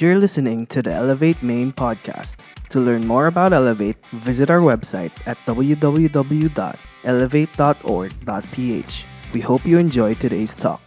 You're listening to the Elevate Main podcast. To learn more about Elevate, visit our website at www.elevate.org.ph. We hope you enjoy today's talk.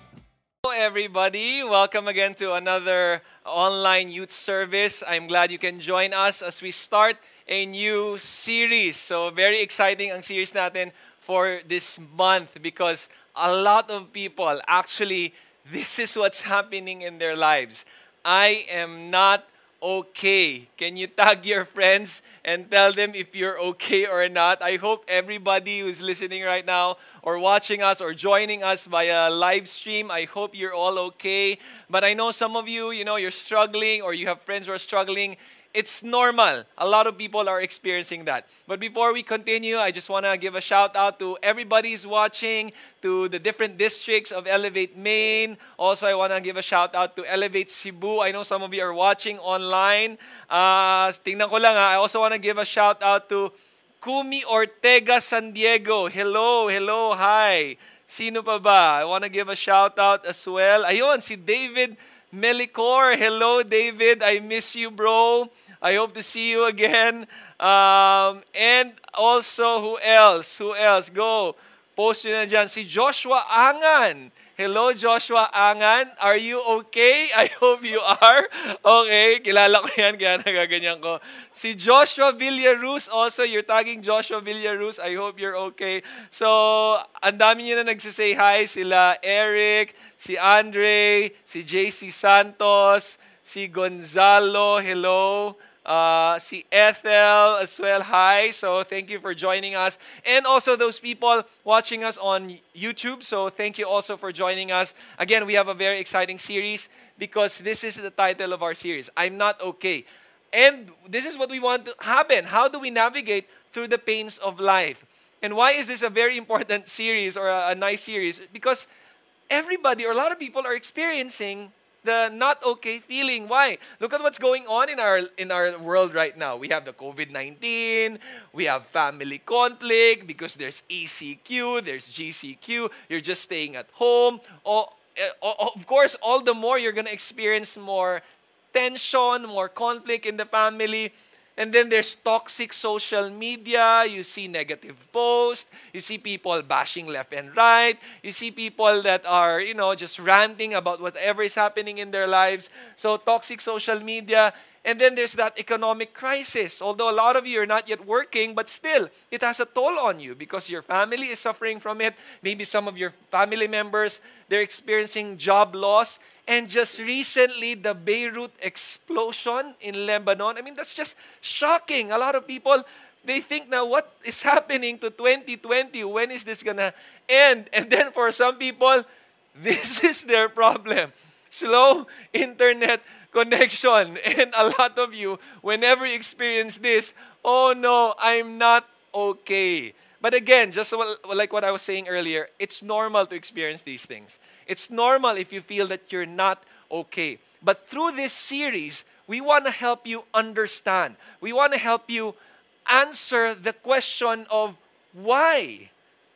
Hello, everybody. Welcome again to another online youth service. I'm glad you can join us as we start a new series. So, very exciting ang series natin for this month because a lot of people actually, this is what's happening in their lives. I am not okay. Can you tag your friends and tell them if you're okay or not? I hope everybody who's listening right now or watching us or joining us via live stream, I hope you're all okay. But I know some of you, you know, you're struggling or you have friends who are struggling it's normal. A lot of people are experiencing that. But before we continue, I just want to give a shout out to everybody's watching, to the different districts of Elevate Main. Also, I want to give a shout out to Elevate Cebu. I know some of you are watching online. Uh, tingnan ko lang ha. I also want to give a shout out to Kumi Ortega San Diego. Hello, hello, hi. Sino pa ba? I want to give a shout out as well. Ayun, si David Melicor. Hello, David. I miss you, bro. I hope to see you again. Um, and also, who else? Who else? Go. Post nyo na dyan. Si Joshua Angan. Hello, Joshua Angan. Are you okay? I hope you are. Okay, kilala ko yan, kaya nagaganyan ko. Si Joshua Villarus also, you're tagging Joshua Villarus. I hope you're okay. So, ang dami nyo na nagsisay hi. Sila Eric, si Andre, si JC Santos, si Gonzalo, hello. Uh, si Ethel as well, hi. So thank you for joining us. And also those people watching us on YouTube. So thank you also for joining us. Again, we have a very exciting series because this is the title of our series I'm Not Okay. And this is what we want to happen. How do we navigate through the pains of life? And why is this a very important series or a, a nice series? Because everybody or a lot of people are experiencing the not okay feeling. Why? Look at what's going on in our in our world right now. We have the COVID-19, we have family conflict because there's ECQ, there's GCQ, you're just staying at home. Oh, of course, all the more you're going to experience more tension, more conflict in the family. And then there's toxic social media. You see negative posts. You see people bashing left and right. You see people that are, you know, just ranting about whatever is happening in their lives. So, toxic social media. And then there's that economic crisis. Although a lot of you are not yet working, but still, it has a toll on you because your family is suffering from it. Maybe some of your family members, they're experiencing job loss. And just recently, the Beirut explosion in Lebanon. I mean, that's just shocking. A lot of people, they think now, what is happening to 2020? When is this going to end? And then for some people, this is their problem. Slow internet connection. And a lot of you, whenever you experience this, oh no, I'm not okay. But again, just like what I was saying earlier, it's normal to experience these things. It's normal if you feel that you're not okay. But through this series, we want to help you understand. We want to help you answer the question of why?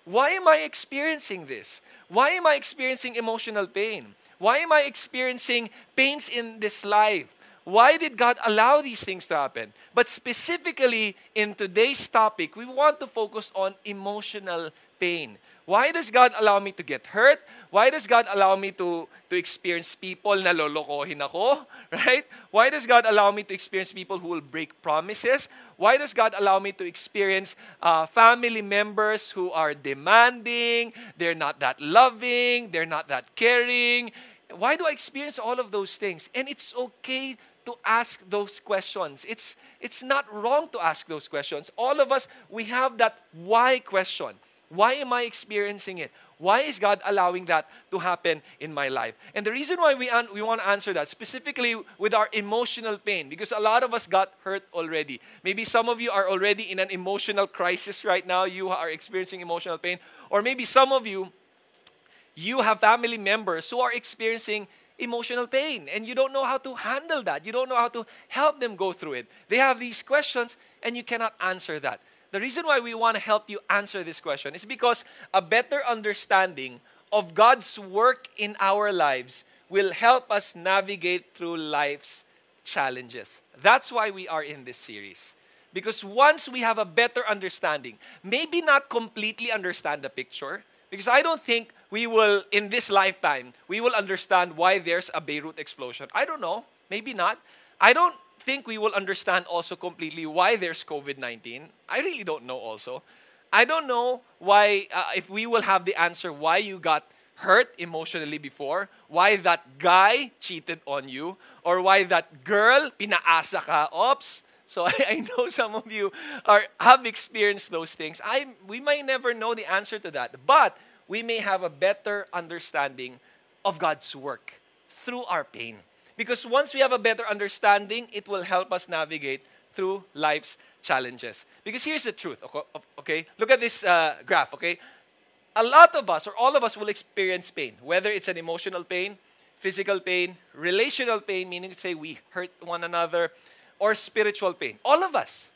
Why am I experiencing this? Why am I experiencing emotional pain? Why am I experiencing pains in this life? Why did God allow these things to happen? But specifically in today's topic, we want to focus on emotional pain. Why does God allow me to get hurt? Why does God allow me to, to experience people na lolokohin ako? Right? Why does God allow me to experience people who will break promises? Why does God allow me to experience uh, family members who are demanding, they're not that loving, they're not that caring? Why do I experience all of those things? And it's okay to ask those questions. It's, it's not wrong to ask those questions. All of us, we have that why question. Why am I experiencing it? Why is God allowing that to happen in my life? And the reason why we, we want to answer that, specifically with our emotional pain, because a lot of us got hurt already. Maybe some of you are already in an emotional crisis right now. You are experiencing emotional pain. Or maybe some of you, you have family members who are experiencing emotional pain and you don't know how to handle that. You don't know how to help them go through it. They have these questions and you cannot answer that. The reason why we want to help you answer this question is because a better understanding of God's work in our lives will help us navigate through life's challenges. That's why we are in this series. Because once we have a better understanding, maybe not completely understand the picture, because I don't think we will, in this lifetime, we will understand why there's a Beirut explosion. I don't know. Maybe not. I don't think we will understand also completely why there's COVID 19. I really don't know also. I don't know why, uh, if we will have the answer why you got hurt emotionally before, why that guy cheated on you, or why that girl pinaasa ka. Oops. So I, I know some of you are, have experienced those things. I, we may never know the answer to that, but we may have a better understanding of God's work through our pain. Because once we have a better understanding, it will help us navigate through life's challenges. Because here's the truth, okay? Look at this uh, graph, okay? A lot of us, or all of us, will experience pain, whether it's an emotional pain, physical pain, relational pain, meaning to say we hurt one another, or spiritual pain. All of us.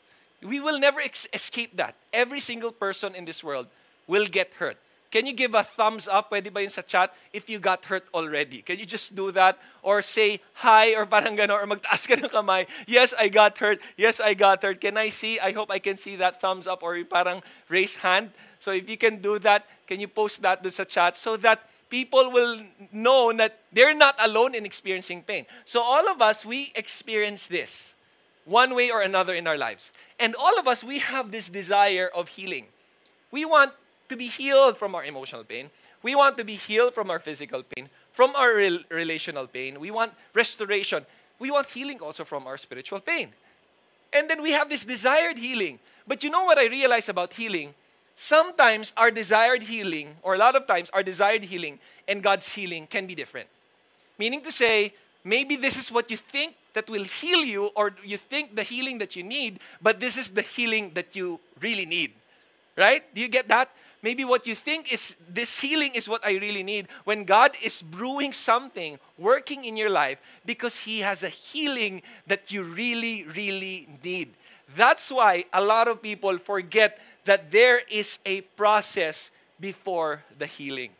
We will never ex- escape that. Every single person in this world will get hurt. Can you give a thumbs up, pwede ba yun sa chat, if you got hurt already? Can you just do that? Or say hi or parang gano'n, or magtaas ka ng kamay. Yes, I got hurt. Yes, I got hurt. Can I see? I hope I can see that thumbs up or parang raise hand. So if you can do that, can you post that sa chat so that people will know that they're not alone in experiencing pain. So all of us, we experience this one way or another in our lives. And all of us, we have this desire of healing. We want to be healed from our emotional pain. We want to be healed from our physical pain, from our rel- relational pain. We want restoration. We want healing also from our spiritual pain. And then we have this desired healing. But you know what I realize about healing? Sometimes our desired healing, or a lot of times our desired healing and God's healing can be different. Meaning to say, maybe this is what you think that will heal you, or you think the healing that you need, but this is the healing that you really need. Right? Do you get that? Maybe what you think is this healing is what I really need when God is brewing something, working in your life because He has a healing that you really, really need. That's why a lot of people forget that there is a process before the healing.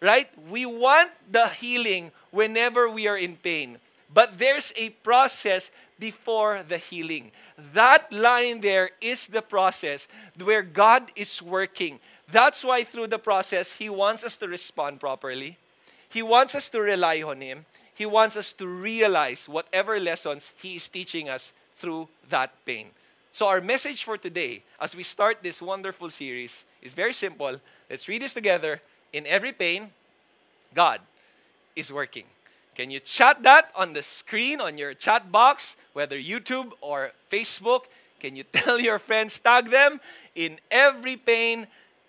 Right? We want the healing whenever we are in pain, but there's a process before the healing. That line there is the process where God is working. That's why through the process, He wants us to respond properly. He wants us to rely on Him. He wants us to realize whatever lessons He is teaching us through that pain. So, our message for today, as we start this wonderful series, is very simple. Let's read this together. In every pain, God is working. Can you chat that on the screen, on your chat box, whether YouTube or Facebook? Can you tell your friends, tag them? In every pain,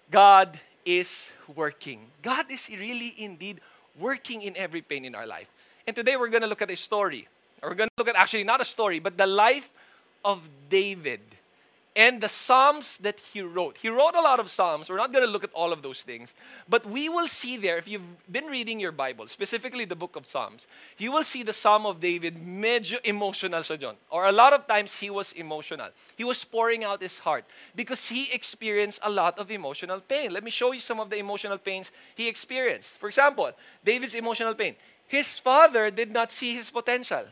God is working. God is really indeed working in every pain in our life. And today we're going to look at a story. We're going to look at actually not a story, but the life of David and the Psalms that he wrote. He wrote a lot of Psalms. We're not going to look at all of those things. But we will see there, if you've been reading your Bible, specifically the book of Psalms, you will see the Psalm of David medyo emotional siya. Or a lot of times he was emotional. He was pouring out his heart because he experienced a lot of emotional pain. Let me show you some of the emotional pains he experienced. For example, David's emotional pain. His father did not see his potential.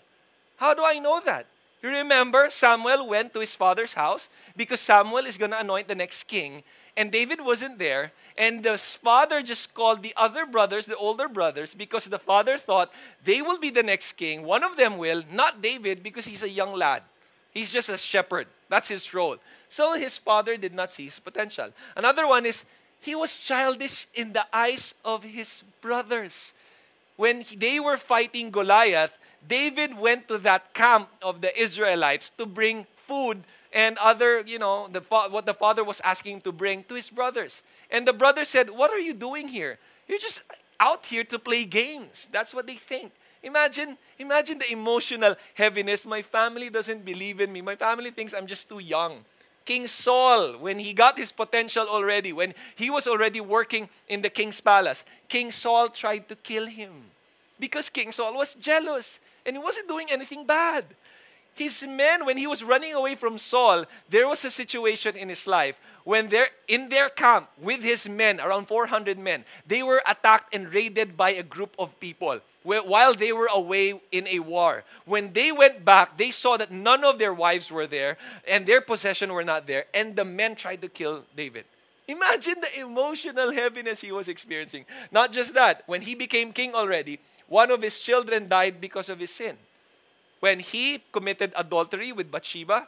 How do I know that? You remember Samuel went to his father's house because Samuel is going to anoint the next king. And David wasn't there. And the father just called the other brothers, the older brothers, because the father thought they will be the next king. One of them will, not David, because he's a young lad. He's just a shepherd. That's his role. So his father did not see his potential. Another one is he was childish in the eyes of his brothers. When they were fighting Goliath, David went to that camp of the Israelites to bring food and other, you know, the, what the father was asking to bring to his brothers. And the brother said, What are you doing here? You're just out here to play games. That's what they think. Imagine, imagine the emotional heaviness. My family doesn't believe in me. My family thinks I'm just too young. King Saul, when he got his potential already, when he was already working in the king's palace, King Saul tried to kill him because King Saul was jealous and he wasn't doing anything bad. His men, when he was running away from Saul, there was a situation in his life when they're in their camp with his men, around 400 men, they were attacked and raided by a group of people while they were away in a war. When they went back, they saw that none of their wives were there and their possession were not there, and the men tried to kill David. Imagine the emotional heaviness he was experiencing. Not just that, when he became king already, one of his children died because of his sin. When he committed adultery with Bathsheba,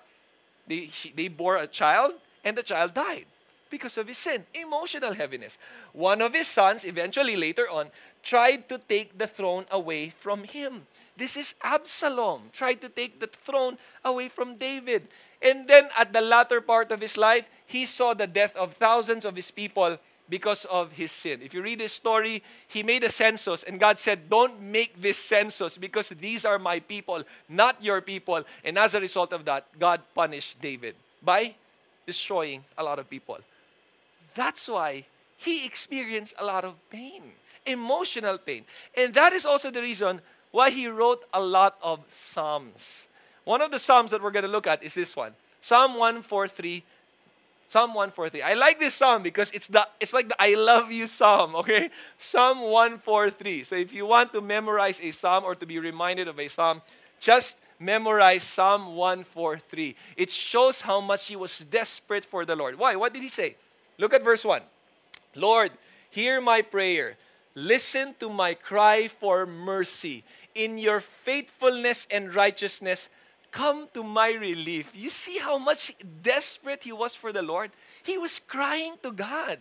they, they bore a child, and the child died because of his sin. Emotional heaviness. One of his sons, eventually later on, tried to take the throne away from him. This is Absalom, tried to take the throne away from David. And then at the latter part of his life, he saw the death of thousands of his people because of his sin. If you read his story, he made a census, and God said, Don't make this census because these are my people, not your people. And as a result of that, God punished David by destroying a lot of people. That's why he experienced a lot of pain, emotional pain. And that is also the reason why he wrote a lot of Psalms. One of the Psalms that we're going to look at is this one Psalm 143. Psalm 143. I like this psalm because it's the it's like the I love you psalm, okay? Psalm 143. So if you want to memorize a psalm or to be reminded of a psalm, just memorize Psalm 143. It shows how much he was desperate for the Lord. Why? What did he say? Look at verse 1. Lord, hear my prayer. Listen to my cry for mercy. In your faithfulness and righteousness, come to my relief. You see how much desperate he was for the Lord? He was crying to God.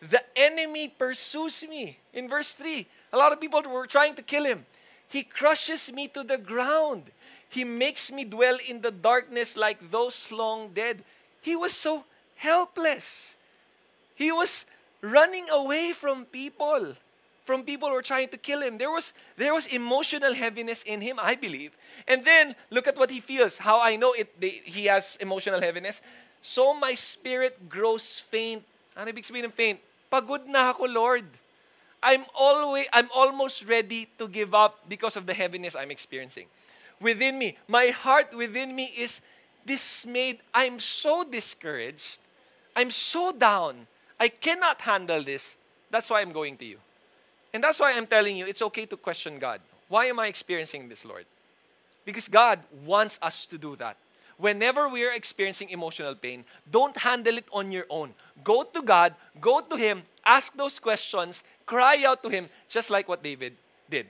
The enemy pursues me. In verse 3, a lot of people were trying to kill him. He crushes me to the ground. He makes me dwell in the darkness like those long dead. He was so helpless. He was running away from people, from people who were trying to kill him. There was, there was emotional heaviness in him, I believe. And then look at what he feels. How I know it, they, he has emotional heaviness. So my spirit grows faint. Ano ibig sabihin ng faint? Pagod na ako, Lord. I'm always I'm almost ready to give up because of the heaviness I'm experiencing. Within me, my heart within me is dismayed. I'm so discouraged. I'm so down. I cannot handle this. That's why I'm going to you. And that's why I'm telling you it's okay to question God. Why am I experiencing this, Lord? Because God wants us to do that. Whenever we are experiencing emotional pain, don't handle it on your own. Go to God, go to Him, ask those questions, cry out to Him, just like what David did.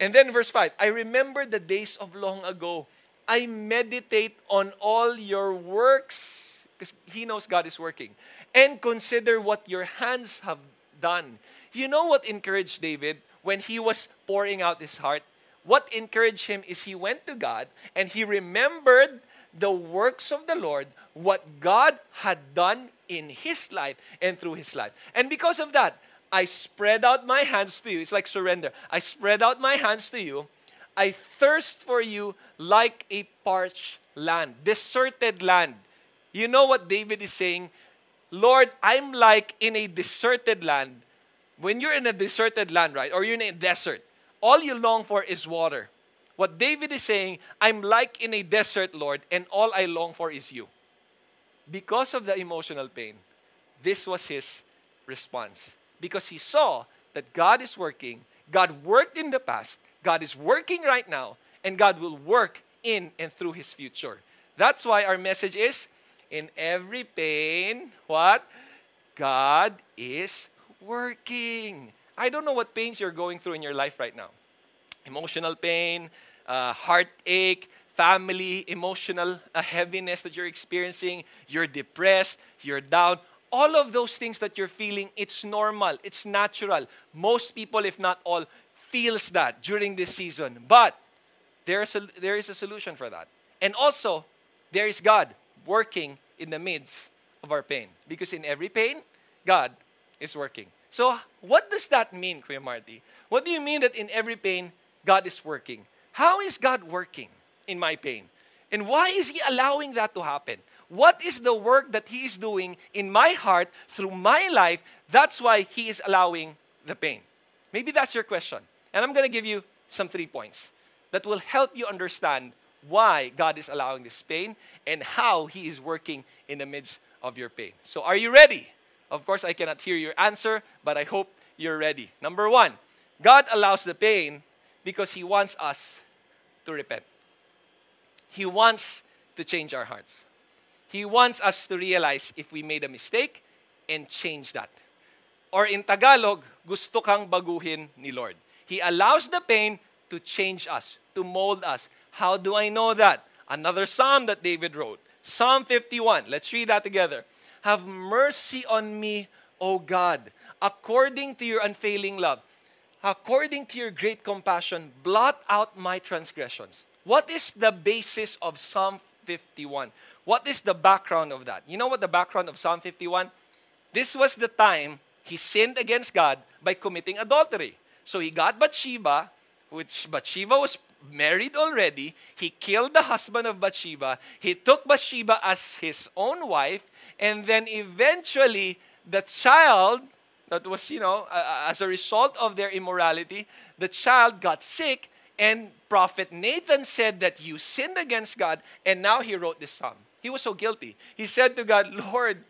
And then verse 5 I remember the days of long ago. I meditate on all your works because he knows God is working and consider what your hands have done. You know what encouraged David when he was pouring out his heart? What encouraged him is he went to God and he remembered the works of the Lord, what God had done in his life and through his life. And because of that, I spread out my hands to you. It's like surrender. I spread out my hands to you. I thirst for you like a parched land, deserted land. You know what David is saying? Lord, I'm like in a deserted land. When you're in a deserted land, right, or you're in a desert, all you long for is water. What David is saying, I'm like in a desert, Lord, and all I long for is you. Because of the emotional pain, this was his response. Because he saw that God is working, God worked in the past, God is working right now, and God will work in and through his future. That's why our message is in every pain, what? God is working. I don't know what pains you're going through in your life right now emotional pain, uh, heartache, family, emotional uh, heaviness that you're experiencing, you're depressed, you're down. All of those things that you're feeling, it's normal, it's natural. Most people, if not all, feels that during this season. But there is a, there is a solution for that. And also, there is God working in the midst of our pain. Because in every pain, God is working. So, what does that mean, Kuya Marty? What do you mean that in every pain, God is working? How is God working in my pain? And why is He allowing that to happen? What is the work that He is doing in my heart through my life? That's why He is allowing the pain. Maybe that's your question. And I'm going to give you some three points that will help you understand why God is allowing this pain and how He is working in the midst of your pain. So, are you ready? Of course, I cannot hear your answer, but I hope you're ready. Number one, God allows the pain because He wants us to repent. He wants to change our hearts. He wants us to realize if we made a mistake and change that. Or in Tagalog, gusto kang baguhin ni Lord. He allows the pain to change us, to mold us. How do I know that? Another psalm that David wrote. Psalm 51. Let's read that together. Have mercy on me, O God, according to your unfailing love. According to your great compassion, blot out my transgressions. What is the basis of Psalm 51? What is the background of that? You know what the background of Psalm 51? This was the time he sinned against God by committing adultery. So he got Bathsheba, which Bathsheba was married already. He killed the husband of Bathsheba. He took Bathsheba as his own wife. And then eventually, the child that was, you know, as a result of their immorality, the child got sick. And prophet Nathan said that you sinned against God. And now he wrote this psalm. He was so guilty. He said to God, Lord,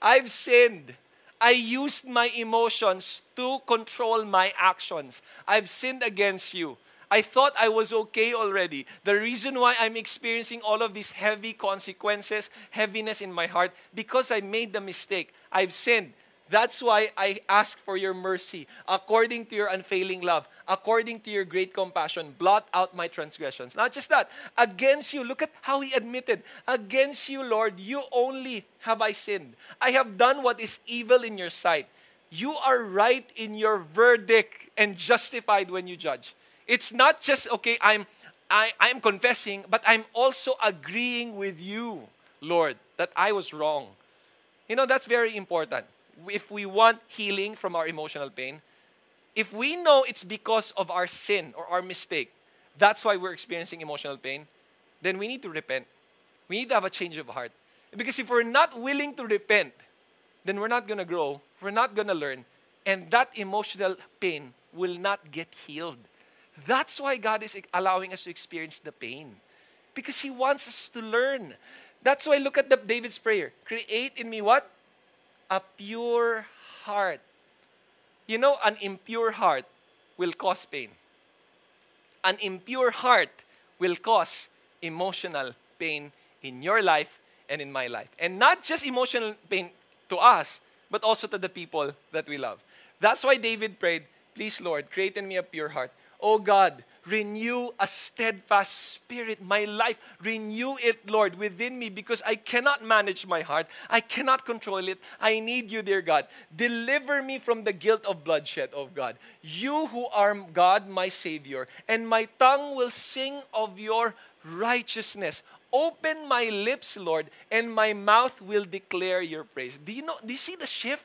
I've sinned. I used my emotions to control my actions. I've sinned against you. I thought I was okay already. The reason why I'm experiencing all of these heavy consequences, heaviness in my heart, because I made the mistake. I've sinned. That's why I ask for your mercy, according to your unfailing love, according to your great compassion. Blot out my transgressions. Not just that, against you, look at how he admitted, against you, Lord, you only have I sinned. I have done what is evil in your sight. You are right in your verdict and justified when you judge. It's not just, okay, I'm, I, I'm confessing, but I'm also agreeing with you, Lord, that I was wrong. You know, that's very important if we want healing from our emotional pain, if we know it's because of our sin or our mistake, that's why we're experiencing emotional pain, then we need to repent. We need to have a change of heart. Because if we're not willing to repent, then we're not going to grow, we're not going to learn, and that emotional pain will not get healed. That's why God is allowing us to experience the pain. Because He wants us to learn. That's why look at the, David's prayer. Create in me what? a pure heart. You know, an impure heart will cause pain. An impure heart will cause emotional pain in your life and in my life. And not just emotional pain to us, but also to the people that we love. That's why David prayed, Please, Lord, create in me a pure heart. Oh God, renew a steadfast spirit. My life, renew it, Lord, within me because I cannot manage my heart. I cannot control it. I need you, dear God. Deliver me from the guilt of bloodshed, oh God. You who are God, my Savior, and my tongue will sing of your righteousness. Open my lips, Lord, and my mouth will declare your praise. Do you know, do you see the shift?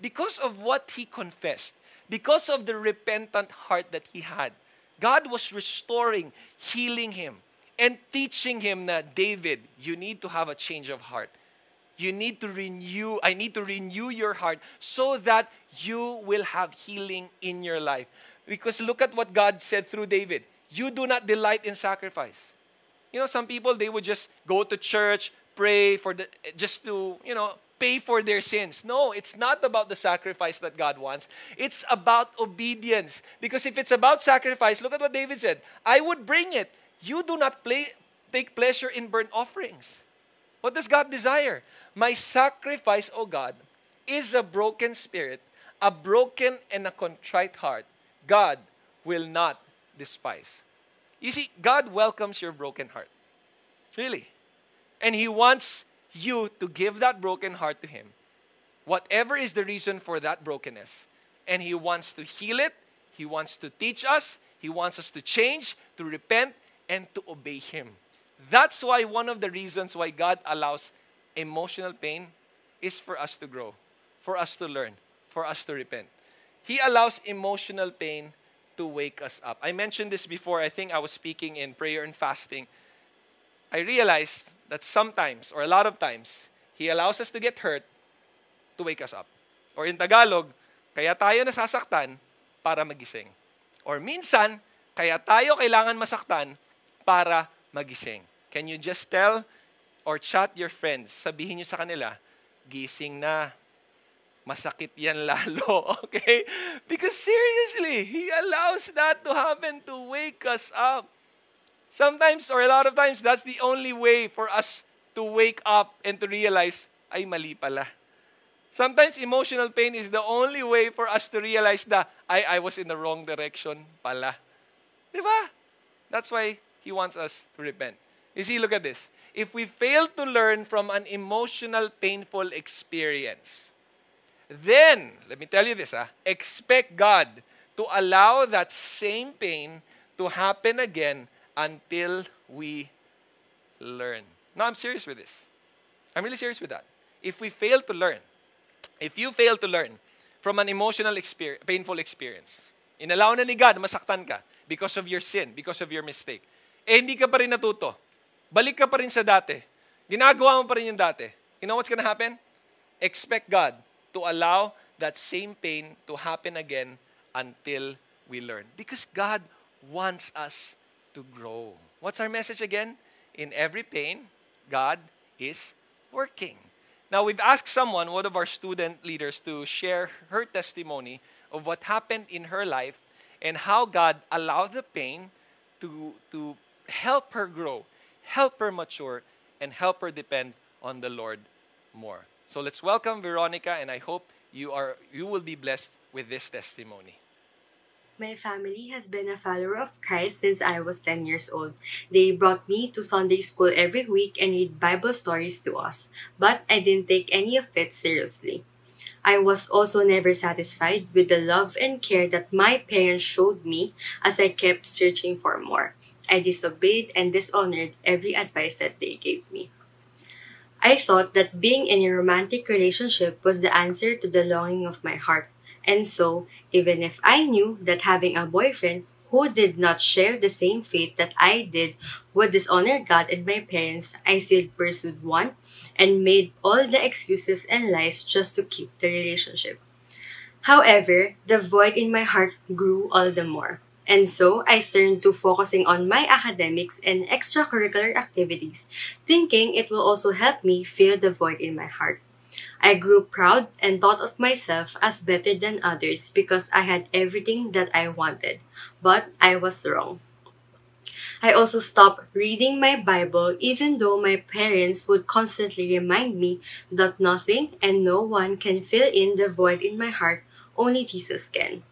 Because of what he confessed, because of the repentant heart that he had, God was restoring, healing him, and teaching him that David, you need to have a change of heart. You need to renew, I need to renew your heart so that you will have healing in your life. Because look at what God said through David. You do not delight in sacrifice. You know, some people they would just go to church, pray for the just to, you know, pay for their sins. No, it's not about the sacrifice that God wants. It's about obedience. Because if it's about sacrifice, look at what David said I would bring it. You do not play, take pleasure in burnt offerings. What does God desire? My sacrifice, O God, is a broken spirit, a broken and a contrite heart. God will not despise. You see, God welcomes your broken heart. Really. And He wants you to give that broken heart to Him, whatever is the reason for that brokenness. And He wants to heal it, He wants to teach us, He wants us to change, to repent, and to obey Him. That's why one of the reasons why God allows emotional pain is for us to grow, for us to learn, for us to repent. He allows emotional pain to wake us up. I mentioned this before. I think I was speaking in prayer and fasting. I realized that sometimes, or a lot of times, He allows us to get hurt to wake us up. Or in Tagalog, kaya tayo nasasaktan para magising. Or minsan, kaya tayo kailangan masaktan para magising. Can you just tell or chat your friends, sabihin nyo sa kanila, gising na. Masakit yan lalo, okay? Because seriously, He allows that to happen to wake us up. Sometimes, or a lot of times, that's the only way for us to wake up and to realize, ay mali pala. Sometimes emotional pain is the only way for us to realize that I, I was in the wrong direction pala. Diba? That's why He wants us to repent. You see, look at this. If we fail to learn from an emotional, painful experience, then, let me tell you this, ah, expect God to allow that same pain to happen again until we learn. No, I'm serious with this. I'm really serious with that. If we fail to learn, if you fail to learn from an emotional experience, painful experience, inalaw na ni God masaktan ka because of your sin, because of your mistake, eh hindi ka pa rin natuto. Balik ka pa rin sa dati. Ginagawa mo pa rin yung dati. You know what's gonna happen? Expect God to allow that same pain to happen again until we learn. Because God wants us to grow. What's our message again? In every pain, God is working. Now, we've asked someone, one of our student leaders, to share her testimony of what happened in her life and how God allowed the pain to, to help her grow, help her mature, and help her depend on the Lord more. So let's welcome Veronica, and I hope you, are, you will be blessed with this testimony. My family has been a follower of Christ since I was 10 years old. They brought me to Sunday school every week and read Bible stories to us, but I didn't take any of it seriously. I was also never satisfied with the love and care that my parents showed me as I kept searching for more. I disobeyed and dishonored every advice that they gave me. I thought that being in a romantic relationship was the answer to the longing of my heart. And so, even if I knew that having a boyfriend who did not share the same faith that I did would dishonor God and my parents, I still pursued one and made all the excuses and lies just to keep the relationship. However, the void in my heart grew all the more. And so, I turned to focusing on my academics and extracurricular activities, thinking it will also help me fill the void in my heart. I grew proud and thought of myself as better than others because I had everything that I wanted, but I was wrong. I also stopped reading my Bible even though my parents would constantly remind me that nothing and no one can fill in the void in my heart, only Jesus can.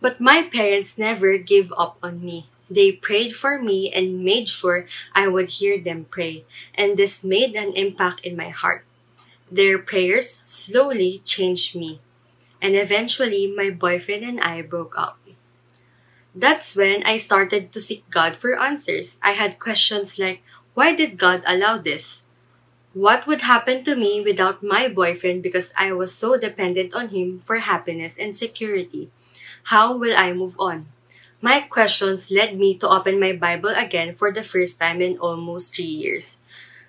But my parents never gave up on me. They prayed for me and made sure I would hear them pray, and this made an impact in my heart. Their prayers slowly changed me, and eventually my boyfriend and I broke up. That's when I started to seek God for answers. I had questions like, why did God allow this? What would happen to me without my boyfriend because I was so dependent on him for happiness and security? How will I move on? My questions led me to open my Bible again for the first time in almost three years.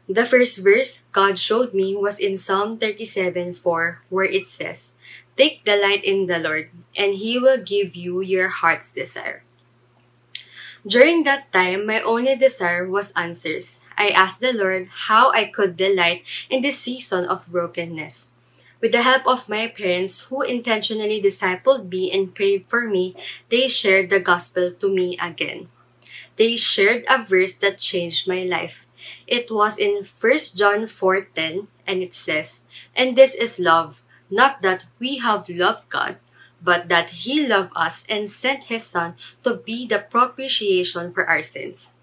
The first verse God showed me was in Psalm 37 4, where it says, Take delight in the Lord, and He will give you your heart's desire. During that time, my only desire was answers. I asked the Lord how I could delight in this season of brokenness. With the help of my parents who intentionally discipled me and prayed for me, they shared the gospel to me again. They shared a verse that changed my life. It was in 1 John 4:10 and it says, "And this is love, not that we have loved God, but that he loved us and sent his son to be the propitiation for our sins."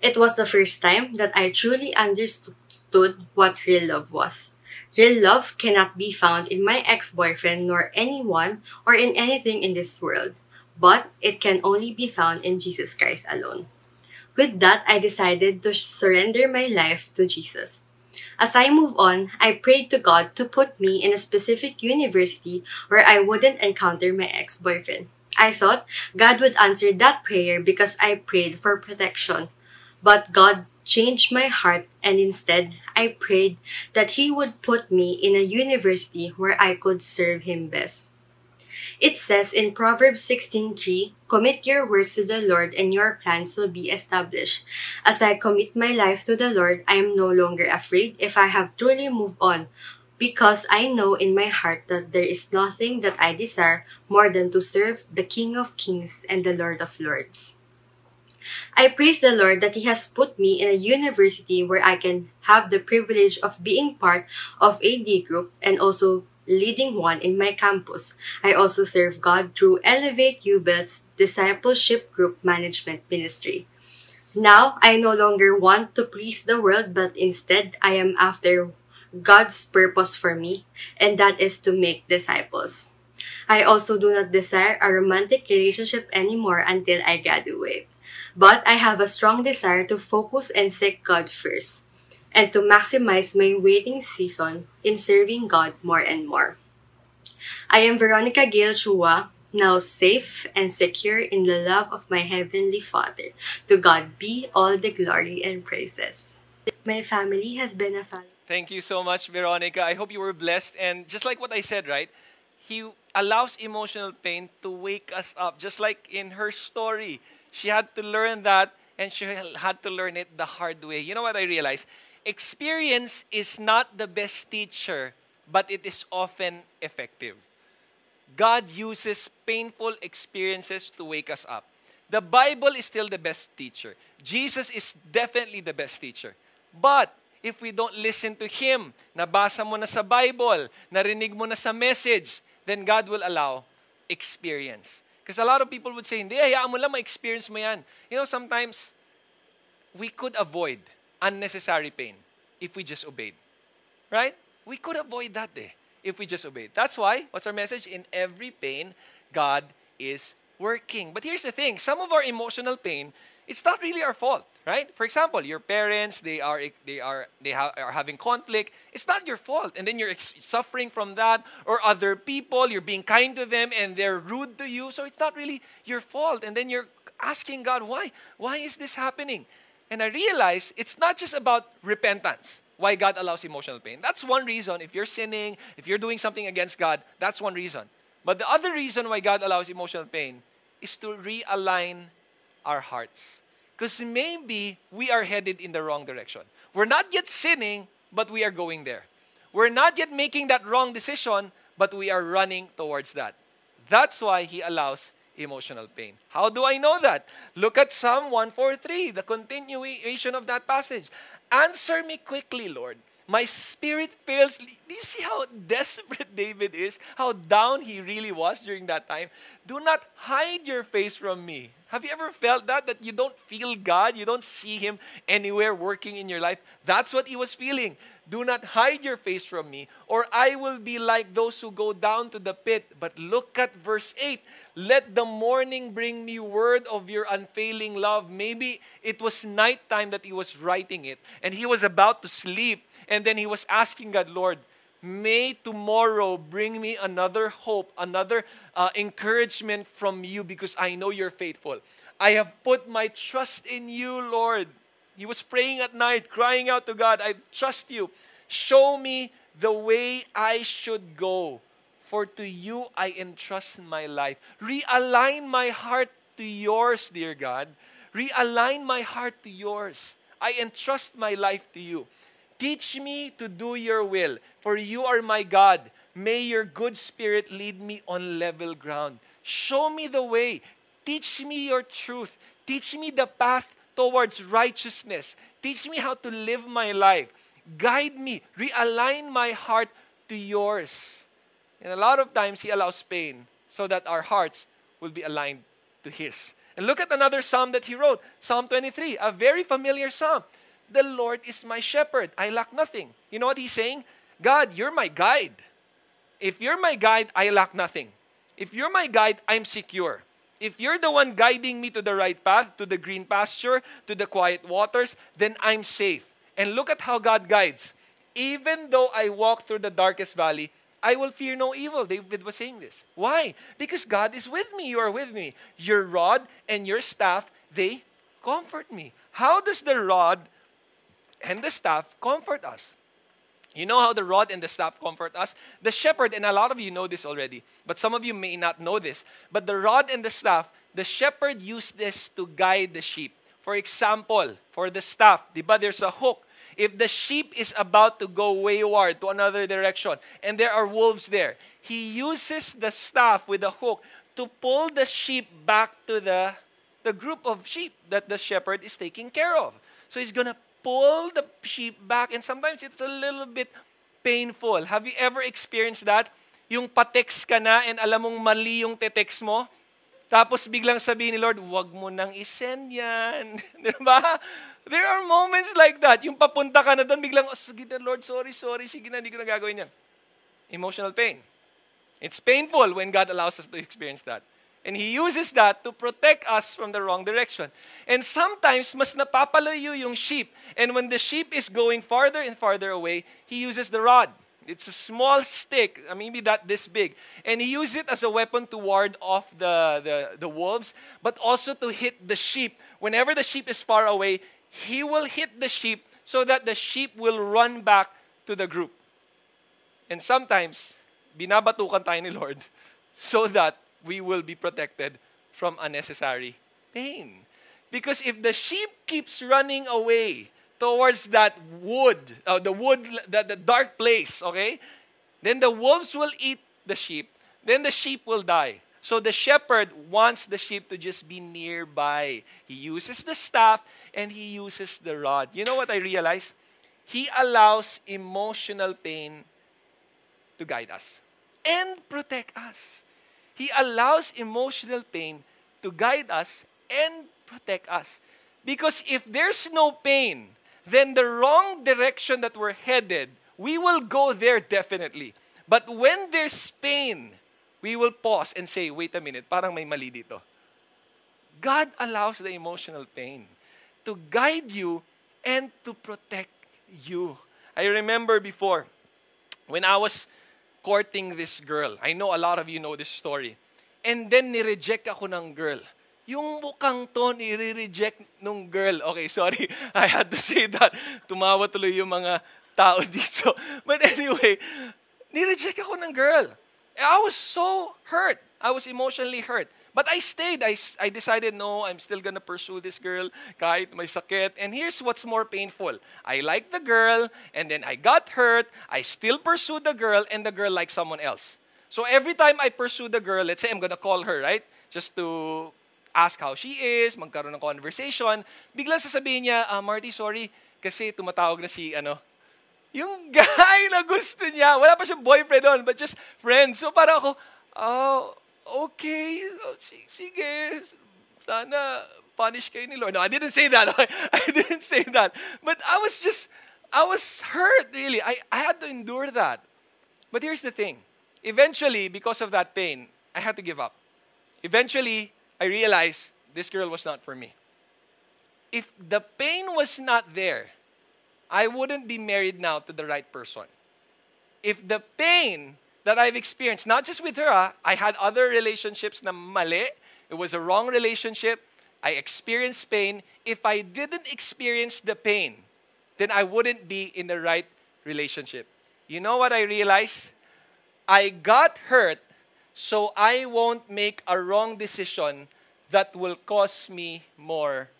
It was the first time that I truly understood what real love was. Real love cannot be found in my ex-boyfriend nor anyone or in anything in this world, but it can only be found in Jesus Christ alone. With that, I decided to surrender my life to Jesus. As I move on, I prayed to God to put me in a specific university where I wouldn't encounter my ex-boyfriend. I thought God would answer that prayer because I prayed for protection. But God changed my heart and instead I prayed that He would put me in a university where I could serve Him best. It says in Proverbs 16:3, "Commit your works to the Lord and your plans will be established." As I commit my life to the Lord, I am no longer afraid if I have truly moved on, because I know in my heart that there is nothing that I desire more than to serve the King of Kings and the Lord of Lords. I praise the Lord that He has put me in a university where I can have the privilege of being part of a D group and also leading one in my campus. I also serve God through Elevate U-Belt's Discipleship Group Management Ministry. Now, I no longer want to please the world, but instead, I am after God's purpose for me, and that is to make disciples. I also do not desire a romantic relationship anymore until I graduate. But I have a strong desire to focus and seek God first, and to maximize my waiting season in serving God more and more. I am Veronica Gail Chua, now safe and secure in the love of my Heavenly Father. To God be all the glory and praises. My family has been a fan. Thank you so much, Veronica. I hope you were blessed. And just like what I said, right? He allows emotional pain to wake us up, just like in her story. She had to learn that, and she had to learn it the hard way. You know what I realized? Experience is not the best teacher, but it is often effective. God uses painful experiences to wake us up. The Bible is still the best teacher. Jesus is definitely the best teacher. But if we don't listen to Him, nabasa mo na sa Bible, narinig mo na sa message, then God will allow experience. Because a lot of people would say, hindi, hayaan mo lang, ma-experience mo yan. You know, sometimes, we could avoid unnecessary pain if we just obeyed. Right? We could avoid that day if we just obeyed. That's why, what's our message? In every pain, God is working. But here's the thing, some of our emotional pain, it's not really our fault right for example your parents they are they are they ha- are having conflict it's not your fault and then you're ex- suffering from that or other people you're being kind to them and they're rude to you so it's not really your fault and then you're asking god why why is this happening and i realize it's not just about repentance why god allows emotional pain that's one reason if you're sinning if you're doing something against god that's one reason but the other reason why god allows emotional pain is to realign our hearts because maybe we are headed in the wrong direction. We're not yet sinning, but we are going there. We're not yet making that wrong decision, but we are running towards that. That's why He allows emotional pain. How do I know that? Look at Psalm 143, the continuation of that passage. Answer me quickly, Lord. My spirit fails. Do you see how desperate David is? How down he really was during that time? Do not hide your face from me. Have you ever felt that? That you don't feel God, you don't see Him anywhere working in your life? That's what he was feeling. Do not hide your face from me, or I will be like those who go down to the pit. But look at verse 8. Let the morning bring me word of your unfailing love. Maybe it was nighttime that he was writing it, and he was about to sleep, and then he was asking God, Lord, may tomorrow bring me another hope, another uh, encouragement from you because I know you're faithful. I have put my trust in you, Lord. He was praying at night, crying out to God, I trust you. Show me the way I should go. For to you I entrust my life. Realign my heart to yours, dear God. Realign my heart to yours. I entrust my life to you. Teach me to do your will, for you are my God. May your good spirit lead me on level ground. Show me the way. Teach me your truth. Teach me the path towards righteousness. Teach me how to live my life. Guide me. Realign my heart to yours. And a lot of times, He allows pain so that our hearts will be aligned to His. And look at another psalm that He wrote Psalm 23, a very familiar psalm. The Lord is my shepherd. I lack nothing. You know what He's saying? God, you're my guide. If you're my guide, I lack nothing. If you're my guide, I'm secure. If you're the one guiding me to the right path, to the green pasture, to the quiet waters, then I'm safe. And look at how God guides. Even though I walk through the darkest valley, I will fear no evil. David was saying this. Why? Because God is with me. You are with me. Your rod and your staff, they comfort me. How does the rod and the staff comfort us? You know how the rod and the staff comfort us? The shepherd, and a lot of you know this already, but some of you may not know this, but the rod and the staff, the shepherd used this to guide the sheep. For example, for the staff, diba, there's a hook. If the sheep is about to go wayward to another direction and there are wolves there, he uses the staff with a hook to pull the sheep back to the, the group of sheep that the shepherd is taking care of. So he's going to pull the sheep back and sometimes it's a little bit painful. Have you ever experienced that? Yung patext ka na and alam mong mali yung text mo? Tapos biglang sabihin ni Lord, huwag mo nang isend yan. Di ba? There are moments like that. Yung papunta ka na doon, biglang, oh, sige na Lord, sorry, sorry, sige na, hindi ko na gagawin yan. Emotional pain. It's painful when God allows us to experience that. And He uses that to protect us from the wrong direction. And sometimes, mas napapalayo yung sheep. And when the sheep is going farther and farther away, He uses the rod. It's a small stick, uh, maybe that this big. And he used it as a weapon to ward off the, the, the wolves, but also to hit the sheep. Whenever the sheep is far away, he will hit the sheep so that the sheep will run back to the group. And sometimes, binabatukan tayo ni Lord so that we will be protected from unnecessary pain. Because if the sheep keeps running away, towards that wood, uh, the wood, the, the dark place, okay? Then the wolves will eat the sheep. Then the sheep will die. So the shepherd wants the sheep to just be nearby. He uses the staff and he uses the rod. You know what I realize? He allows emotional pain to guide us and protect us. He allows emotional pain to guide us and protect us. Because if there's no pain, then the wrong direction that we're headed, we will go there definitely. But when there's pain, we will pause and say, wait a minute, parang may mali dito. God allows the emotional pain to guide you and to protect you. I remember before, when I was courting this girl, I know a lot of you know this story. And then ni-reject ako ng girl. yung mukhang to nire-reject nung girl. Okay, sorry. I had to say that. Tumawa tuloy yung mga tao dito. But anyway, ni-reject ako ng girl. I was so hurt. I was emotionally hurt. But I stayed. I, I decided, no, I'm still gonna pursue this girl kahit may sakit. And here's what's more painful. I like the girl, and then I got hurt. I still pursue the girl, and the girl likes someone else. So every time I pursue the girl, let's say I'm gonna call her, right? Just to ask how she is, magkaroon ng conversation, bigla sasabihin niya, ah, Marty, sorry, kasi tumatawag na si, ano, yung guy na gusto niya. Wala pa siyang boyfriend doon, but just friends. So parang ako, oh, okay, oh, sige, sana punish kayo ni Lord. No, I didn't say that. I didn't say that. But I was just, I was hurt, really. I, I had to endure that. But here's the thing. Eventually, because of that pain, I had to give up. Eventually, I realized this girl was not for me. If the pain was not there, I wouldn't be married now to the right person. If the pain that I've experienced, not just with her, ah, I had other relationships na mali, it was a wrong relationship, I experienced pain. If I didn't experience the pain, then I wouldn't be in the right relationship. You know what I realized? I got hurt so I won't make a wrong decision that will cause me more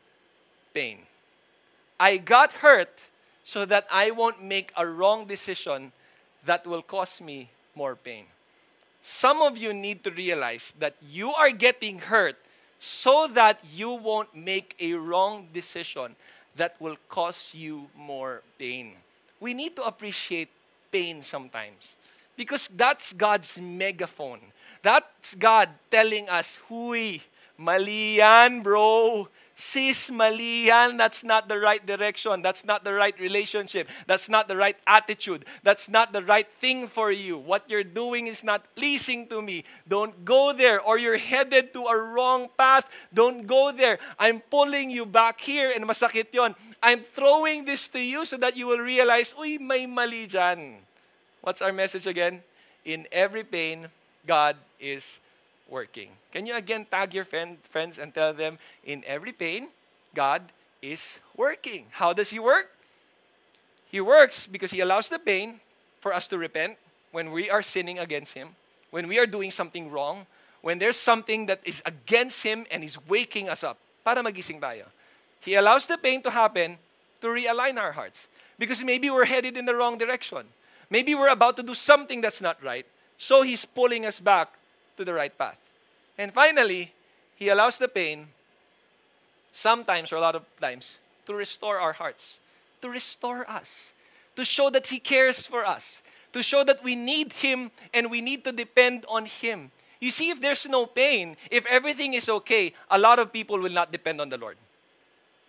pain. I got hurt so that I won't make a wrong decision that will cause me more pain. Some of you need to realize that you are getting hurt so that you won't make a wrong decision that will cause you more pain. We need to appreciate pain sometimes because that's God's megaphone. That's God telling us, Huy, mali yan, bro. Sis, mali. That's not the right direction. That's not the right relationship. That's not the right attitude. That's not the right thing for you. What you're doing is not pleasing to me. Don't go there or you're headed to a wrong path. Don't go there. I'm pulling you back here and masakit yon. I'm throwing this to you so that you will realize, uy, may mali dyan. What's our message again? In every pain, God is working. Can you again tag your friend, friends and tell them, in every pain, God is working. How does He work? He works because He allows the pain for us to repent when we are sinning against Him, when we are doing something wrong, when there's something that is against Him and He's waking us up para magising tayo. He allows the pain to happen to realign our hearts. Because maybe we're headed in the wrong direction. Maybe we're about to do something that's not right. So He's pulling us back to the right path. And finally, He allows the pain, sometimes or a lot of times, to restore our hearts, to restore us, to show that He cares for us, to show that we need Him and we need to depend on Him. You see, if there's no pain, if everything is okay, a lot of people will not depend on the Lord.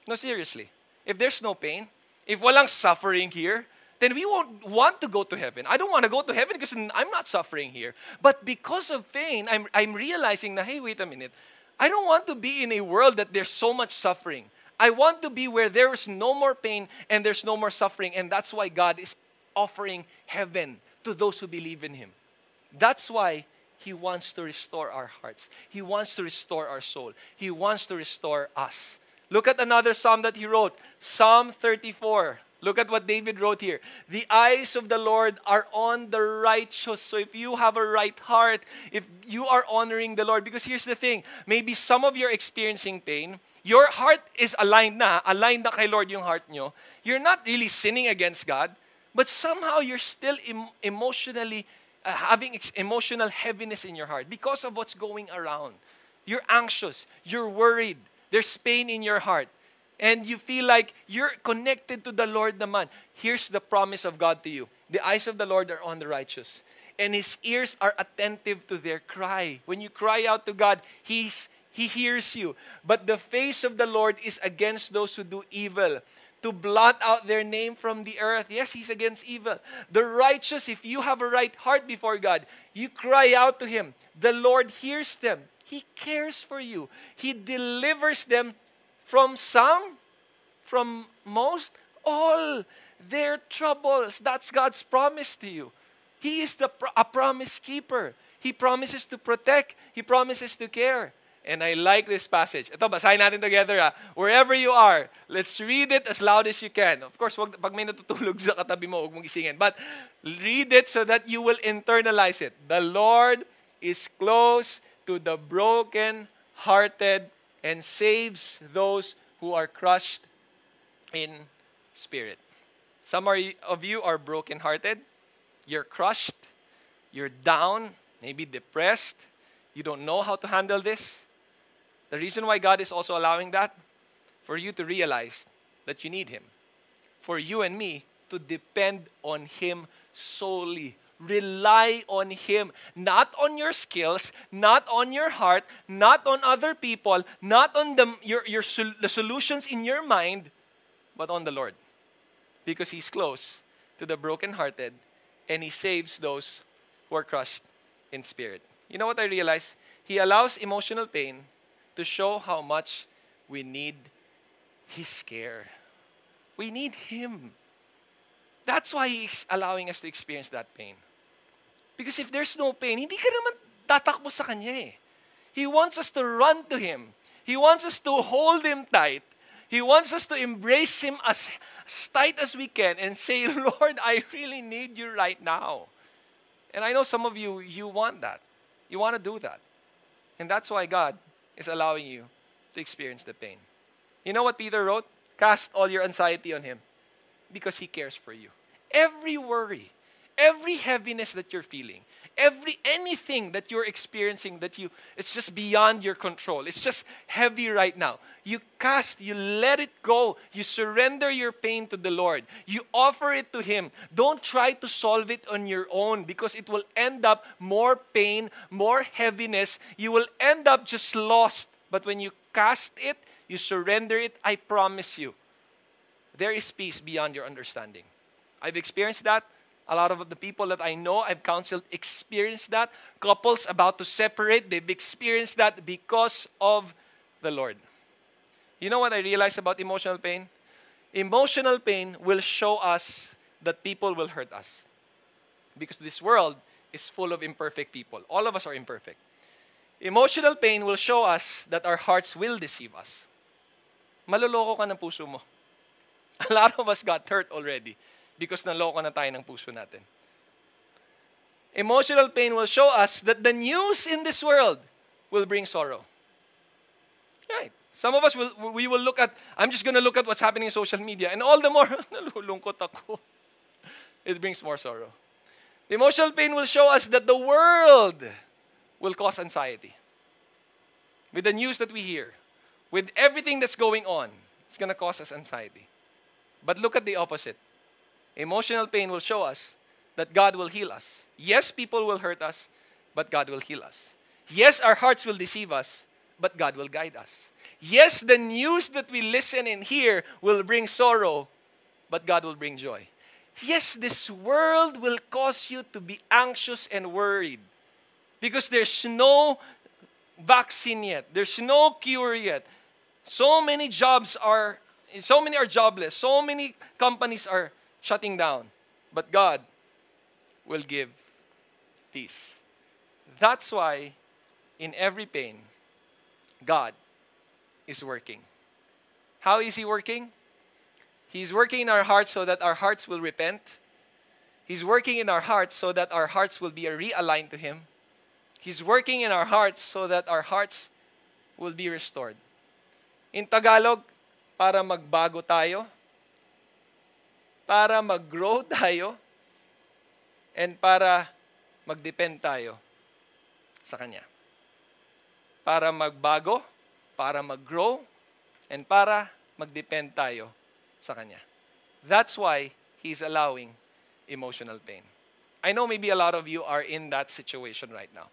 No, seriously. If there's no pain, if walang suffering here, then we won't want to go to heaven. I don't want to go to heaven because I'm not suffering here. But because of pain, I'm, I'm realizing that, hey, wait a minute. I don't want to be in a world that there's so much suffering. I want to be where there is no more pain and there's no more suffering. And that's why God is offering heaven to those who believe in Him. That's why He wants to restore our hearts. He wants to restore our soul. He wants to restore us. Look at another psalm that he wrote Psalm 34. Look at what David wrote here. The eyes of the Lord are on the righteous. So if you have a right heart, if you are honoring the Lord, because here's the thing maybe some of you are experiencing pain. Your heart is aligned na, aligned na kay Lord yung heart nyo. You're not really sinning against God, but somehow you're still em- emotionally uh, having ex- emotional heaviness in your heart because of what's going around. You're anxious, you're worried, there's pain in your heart and you feel like you're connected to the Lord naman, here's the promise of God to you. The eyes of the Lord are on the righteous, and his ears are attentive to their cry. When you cry out to God, he's, he hears you. But the face of the Lord is against those who do evil, to blot out their name from the earth. Yes, he's against evil. The righteous, if you have a right heart before God, you cry out to him. The Lord hears them. He cares for you. He delivers them from some, from most, all their troubles. That's God's promise to you. He is the, a promise keeper. He promises to protect. He promises to care. And I like this passage. Ito, basahin natin together. Ha. Wherever you are, let's read it as loud as you can. Of course, wag, pag may natutulog sa katabi mo, huwag mong isingin. But read it so that you will internalize it. The Lord is close to the broken hearted and saves those who are crushed in spirit. Some of you are brokenhearted, you're crushed, you're down, maybe depressed, you don't know how to handle this. The reason why God is also allowing that, for you to realize that you need Him, for you and me to depend on Him solely rely on Him, not on your skills, not on your heart, not on other people, not on the, your, your, the solutions in your mind, but on the Lord. Because He's close to the brokenhearted and He saves those who are crushed in spirit. You know what I realized? He allows emotional pain to show how much we need His care. We need Him. That's why He's allowing us to experience that pain. Because if there's no pain, hindi ka naman tatakbo sa Kanya eh. He wants us to run to Him. He wants us to hold Him tight. He wants us to embrace Him as, as tight as we can and say, Lord, I really need you right now. And I know some of you, you want that. You want to do that. And that's why God is allowing you to experience the pain. You know what Peter wrote? Cast all your anxiety on Him because He cares for you. Every worry, every heaviness that you're feeling, every anything that you're experiencing that you it's just beyond your control. It's just heavy right now. You cast, you let it go. You surrender your pain to the Lord. You offer it to him. Don't try to solve it on your own because it will end up more pain, more heaviness. You will end up just lost. But when you cast it, you surrender it, I promise you, there is peace beyond your understanding. I've experienced that. A lot of the people that I know, I've counseled, experienced that. Couples about to separate, they've experienced that because of the Lord. You know what I realized about emotional pain? Emotional pain will show us that people will hurt us. Because this world is full of imperfect people. All of us are imperfect. Emotional pain will show us that our hearts will deceive us. Maloloko ka ng puso mo. A lot of us got hurt already because naloko na tayo ng puso natin. Emotional pain will show us that the news in this world will bring sorrow. Right. Some of us will we will look at I'm just going to look at what's happening in social media and all the more nalulungkot ako. It brings more sorrow. The emotional pain will show us that the world will cause anxiety. With the news that we hear, with everything that's going on, it's going to cause us anxiety. But look at the opposite. Emotional pain will show us that God will heal us. Yes, people will hurt us, but God will heal us. Yes, our hearts will deceive us, but God will guide us. Yes, the news that we listen and hear will bring sorrow, but God will bring joy. Yes, this world will cause you to be anxious and worried because there's no vaccine yet, there's no cure yet. So many jobs are, so many are jobless, so many companies are shutting down. But God will give peace. That's why in every pain, God is working. How is He working? He's working in our hearts so that our hearts will repent. He's working in our hearts so that our hearts will be realigned to Him. He's working in our hearts so that our hearts will be restored. In Tagalog, para magbago tayo, para mag-grow tayo, and para mag-depend tayo sa Kanya. Para magbago, para mag-grow, and para mag-depend tayo sa Kanya. That's why He's allowing emotional pain. I know maybe a lot of you are in that situation right now.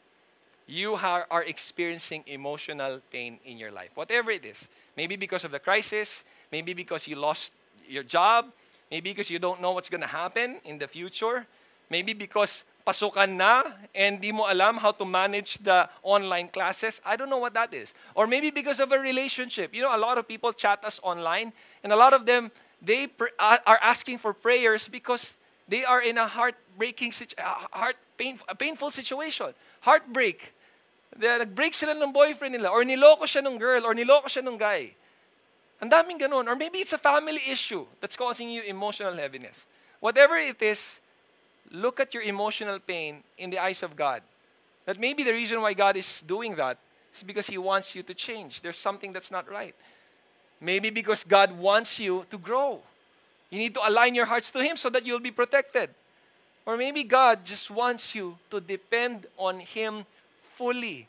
You are, are experiencing emotional pain in your life, whatever it is. Maybe because of the crisis, maybe because you lost your job, maybe because you don't know what's going to happen in the future, maybe because pasukan na and di mo alam how to manage the online classes. I don't know what that is. Or maybe because of a relationship. You know, a lot of people chat us online and a lot of them they pr- are asking for prayers because they are in a heartbreaking heart pain, a painful situation. Heartbreak. Nag-break sila ng boyfriend nila or niloko siya ng girl or niloko siya ng guy. Ang daming ganun. Or maybe it's a family issue that's causing you emotional heaviness. Whatever it is, look at your emotional pain in the eyes of God. That maybe the reason why God is doing that is because He wants you to change. There's something that's not right. Maybe because God wants you to grow. You need to align your hearts to Him so that you'll be protected. Or maybe God just wants you to depend on Him fully.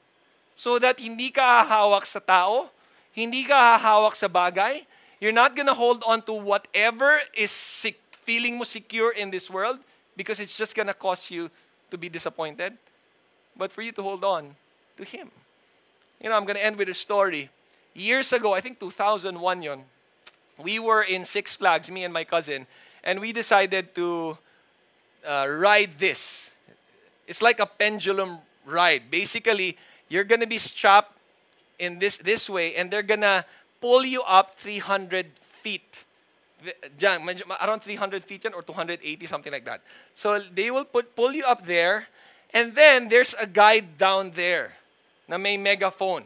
So that hindi ka hahawak sa tao, hindi ka hahawak sa bagay, you're not gonna hold on to whatever is feeling mo secure in this world because it's just to cause you to be disappointed, but for you to hold on to Him. You know, I'm to end with a story. Years ago, I think 2001 yon, we were in Six Flags, me and my cousin, and we decided to uh, ride this. It's like a pendulum ride. Basically, you're going to be strapped in this, this way, and they're going to pull you up 300 feet around 300 feet or 280, something like that. So they will put, pull you up there, and then there's a guide down there na may megaphone.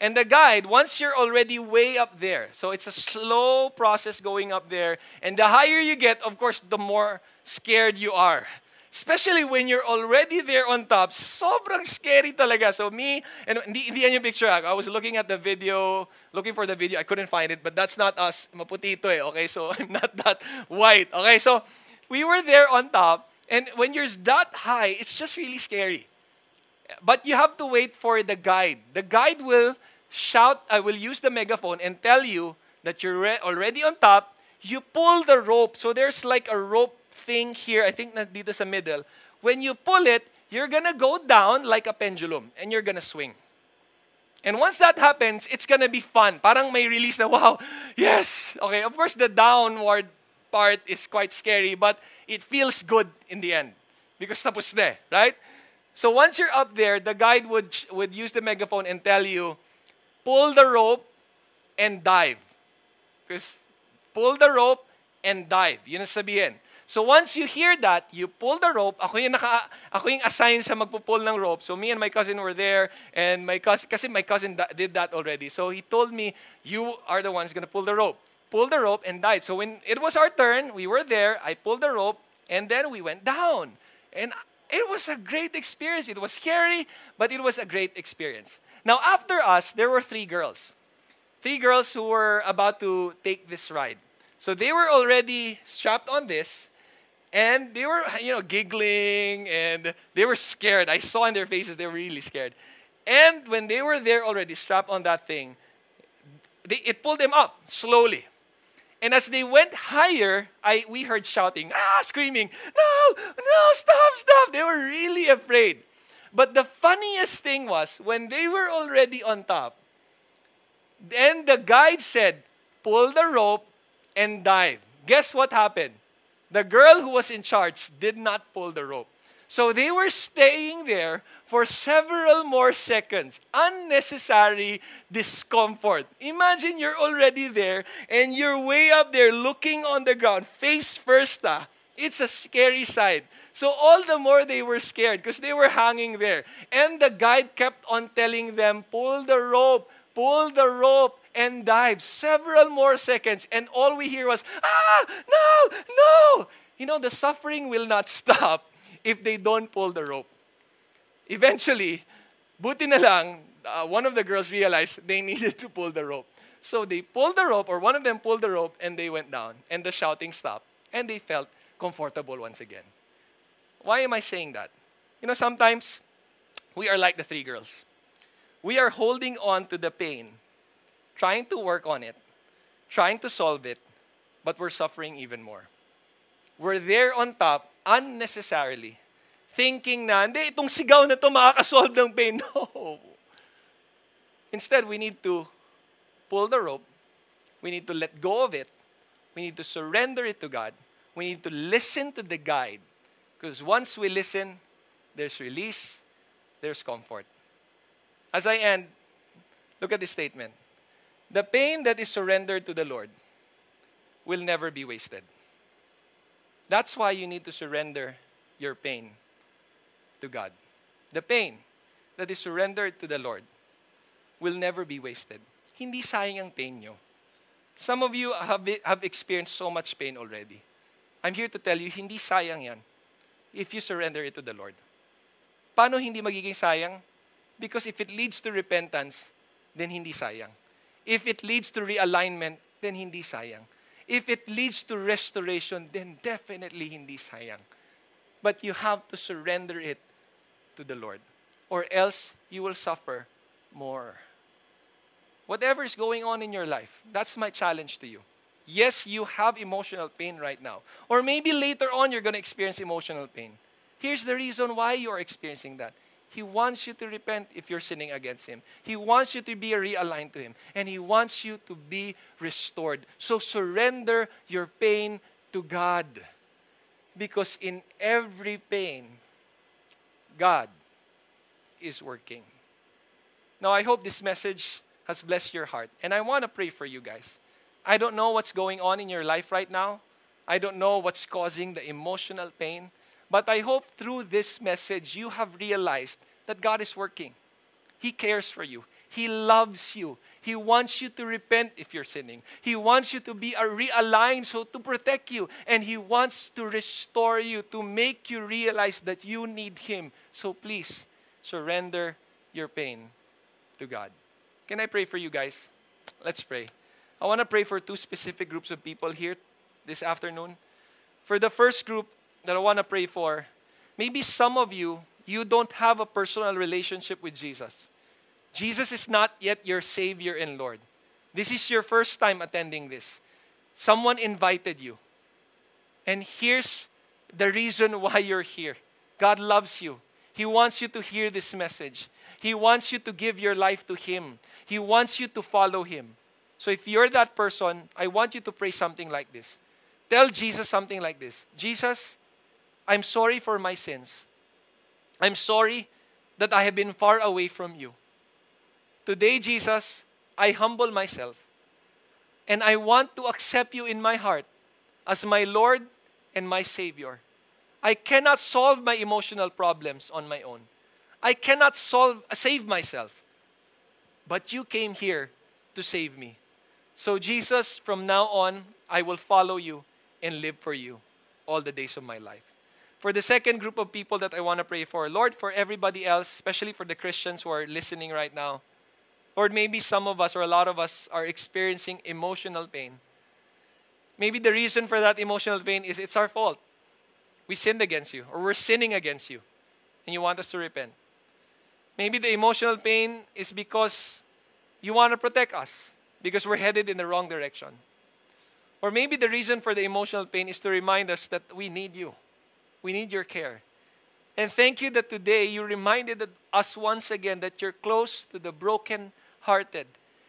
And the guide, once you're already way up there, so it's a slow process going up there, and the higher you get, of course, the more scared you are. Especially when you're already there on top, sobrang scary talaga. So me, and hindi, hindi yan yung picture. I was looking at the video, looking for the video. I couldn't find it, but that's not us. Maputi ito eh, okay? So I'm not that white. Okay, so we were there on top, and when you're that high, it's just really scary. But you have to wait for the guide. The guide will shout, I will use the megaphone and tell you that you're already on top. You pull the rope. So there's like a rope thing here, I think na dito sa middle, when you pull it, you're gonna go down like a pendulum and you're gonna swing. And once that happens, it's gonna be fun. Parang may release na, wow, yes! Okay, of course, the downward part is quite scary, but it feels good in the end. Because tapos na, right? So once you're up there, the guide would, would use the megaphone and tell you, pull the rope and dive. Because pull the rope and dive. Yun ang sabihin. So once you hear that, you pull the rope. Ako yung, naka, ako yung assigned sa magpupull ng rope. So me and my cousin were there. And my cousin, kasi my cousin da, did that already. So he told me, you are the ones gonna pull the rope. pulled the rope, and died. So when it was our turn, we were there. I pulled the rope, and then we went down. And it was a great experience. It was scary, but it was a great experience. Now, after us, there were three girls. Three girls who were about to take this ride. So they were already strapped on this, and they were, you know, giggling and they were scared. I saw in their faces they were really scared. And when they were there already strapped on that thing, they, it pulled them up slowly. And as they went higher, I, we heard shouting, ah, screaming, no, no, stop, stop. They were really afraid. But the funniest thing was when they were already on top, then the guide said, pull the rope and dive. Guess what happened? The girl who was in charge did not pull the rope. So they were staying there for several more seconds. Unnecessary discomfort. Imagine you're already there and you're way up there looking on the ground, face first. Ah. It's a scary sight. So all the more they were scared because they were hanging there. And the guide kept on telling them, pull the rope, pull the rope and dive several more seconds. And all we hear was, ah, no, no. You know, the suffering will not stop if they don't pull the rope. Eventually, buti na lang, uh, one of the girls realized they needed to pull the rope. So they pulled the rope, or one of them pulled the rope, and they went down. And the shouting stopped. And they felt comfortable once again. Why am I saying that? You know, sometimes we are like the three girls. We are holding on to the pain trying to work on it, trying to solve it, but we're suffering even more. We're there on top unnecessarily, thinking na, hindi, itong sigaw na to makakasolve ng pain. No. Instead, we need to pull the rope. We need to let go of it. We need to surrender it to God. We need to listen to the guide. Because once we listen, there's release, there's comfort. As I end, look at this statement. The pain that is surrendered to the Lord will never be wasted. That's why you need to surrender your pain to God. The pain that is surrendered to the Lord will never be wasted. Hindi sayang ang pain nyo. Some of you have, have experienced so much pain already. I'm here to tell you, hindi sayang yan if you surrender it to the Lord. Paano hindi magiging sayang? Because if it leads to repentance, then hindi sayang. If it leads to realignment, then hindi sayang. If it leads to restoration, then definitely hindi sayang. But you have to surrender it to the Lord, or else you will suffer more. Whatever is going on in your life, that's my challenge to you. Yes, you have emotional pain right now. Or maybe later on you're going to experience emotional pain. Here's the reason why you're experiencing that he wants you to repent if you're sinning against Him. He wants you to be realigned to Him. And He wants you to be restored. So surrender your pain to God. Because in every pain, God is working. Now, I hope this message has blessed your heart. And I want to pray for you guys. I don't know what's going on in your life right now. I don't know what's causing the emotional pain. But I hope through this message you have realized that God is working. He cares for you. He loves you. He wants you to repent if you're sinning. He wants you to be realigned so to protect you. And He wants to restore you, to make you realize that you need Him. So please surrender your pain to God. Can I pray for you guys? Let's pray. I want to pray for two specific groups of people here this afternoon. For the first group, that I want to pray for. Maybe some of you, you don't have a personal relationship with Jesus. Jesus is not yet your Savior and Lord. This is your first time attending this. Someone invited you. And here's the reason why you're here God loves you. He wants you to hear this message. He wants you to give your life to Him. He wants you to follow Him. So if you're that person, I want you to pray something like this. Tell Jesus something like this Jesus, I'm sorry for my sins. I'm sorry that I have been far away from you. Today, Jesus, I humble myself and I want to accept you in my heart as my Lord and my Savior. I cannot solve my emotional problems on my own. I cannot solve save myself. But you came here to save me. So, Jesus, from now on, I will follow you and live for you all the days of my life. For the second group of people that I want to pray for, Lord, for everybody else, especially for the Christians who are listening right now, Lord, maybe some of us or a lot of us are experiencing emotional pain. Maybe the reason for that emotional pain is it's our fault. We sinned against you, or we're sinning against you, and you want us to repent. Maybe the emotional pain is because you want to protect us, because we're headed in the wrong direction. Or maybe the reason for the emotional pain is to remind us that we need you. We need your care. And thank you that today you reminded us once again that you're close to the broken hearted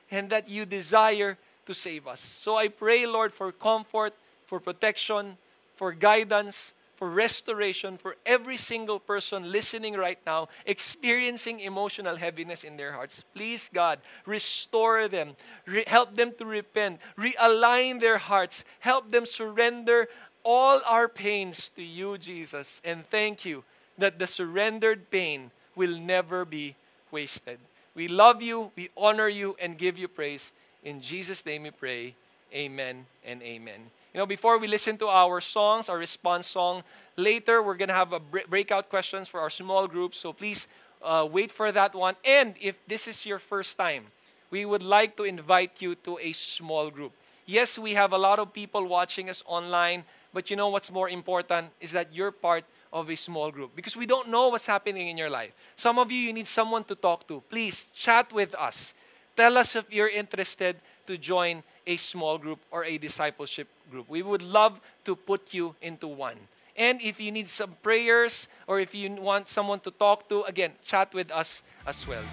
and that you desire to save us. So I pray, Lord, for comfort, for protection, for guidance, for restoration for every single person listening right now, experiencing emotional heaviness in their hearts. Please, God, restore them, Re- help them to repent, realign their hearts, help them surrender all our pains to you, Jesus. And thank you that the surrendered pain will never be wasted. We love you, we honor you, and give you praise. In Jesus' name we pray. Amen and amen. You know, before we listen to our songs, our response song, later we're going to have a breakout questions for our small groups. So please uh, wait for that one. And if this is your first time, we would like to invite you to a small group. Yes, we have a lot of people watching us online, but you know what's more important is that you're part of a small group because we don't know what's happening in your life. Some of you, you need someone to talk to. Please chat with us. Tell us if you're interested to join a small group or a discipleship group. We would love to put you into one. And if you need some prayers or if you want someone to talk to, again, chat with us as well.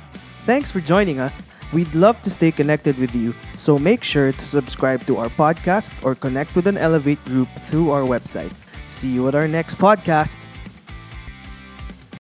Thanks for joining us. We'd love to stay connected with you, so make sure to subscribe to our podcast or connect with an Elevate group through our website. See you at our next podcast.